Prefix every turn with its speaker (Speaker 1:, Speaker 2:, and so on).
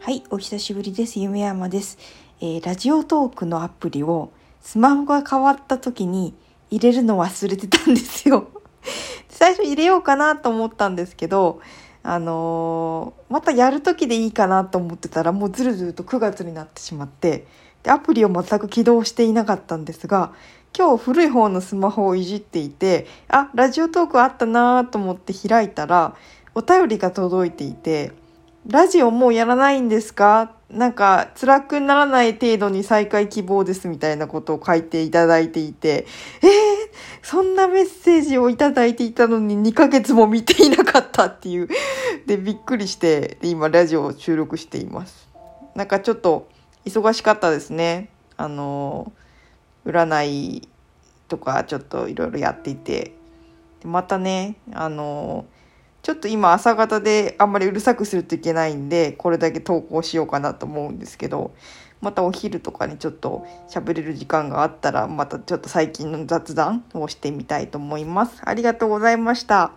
Speaker 1: はい、お久しぶりです。夢山です。えーラジオトークのアプリをスマホが変わった時に入れるの忘れてたんですよ。最初入れようかなと思ったんですけど、あのーまたやる時でいいかなと思ってたらもうずるずると9月になってしまって、でアプリを全く起動していなかったんですが、今日古い方のスマホをいじっていて、あ、ラジオトークあったなと思って開いたら、お便りが届いていて、ラジオもうやらないんですか？なんか辛くならない程度に再開希望ですみたいなことを書いていただいていて、えー、そんなメッセージをいただいていたのに2ヶ月も見ていなかったっていう。で、びっくりして、今ラジオを収録しています。なんかちょっと忙しかったですね。あの、占いとかちょっといろいろやっていて。でまたね、あの、ちょっと今朝方であんまりうるさくするといけないんで、これだけ投稿しようかなと思うんですけど、またお昼とかにちょっと喋れる時間があったら、またちょっと最近の雑談をしてみたいと思います。ありがとうございました。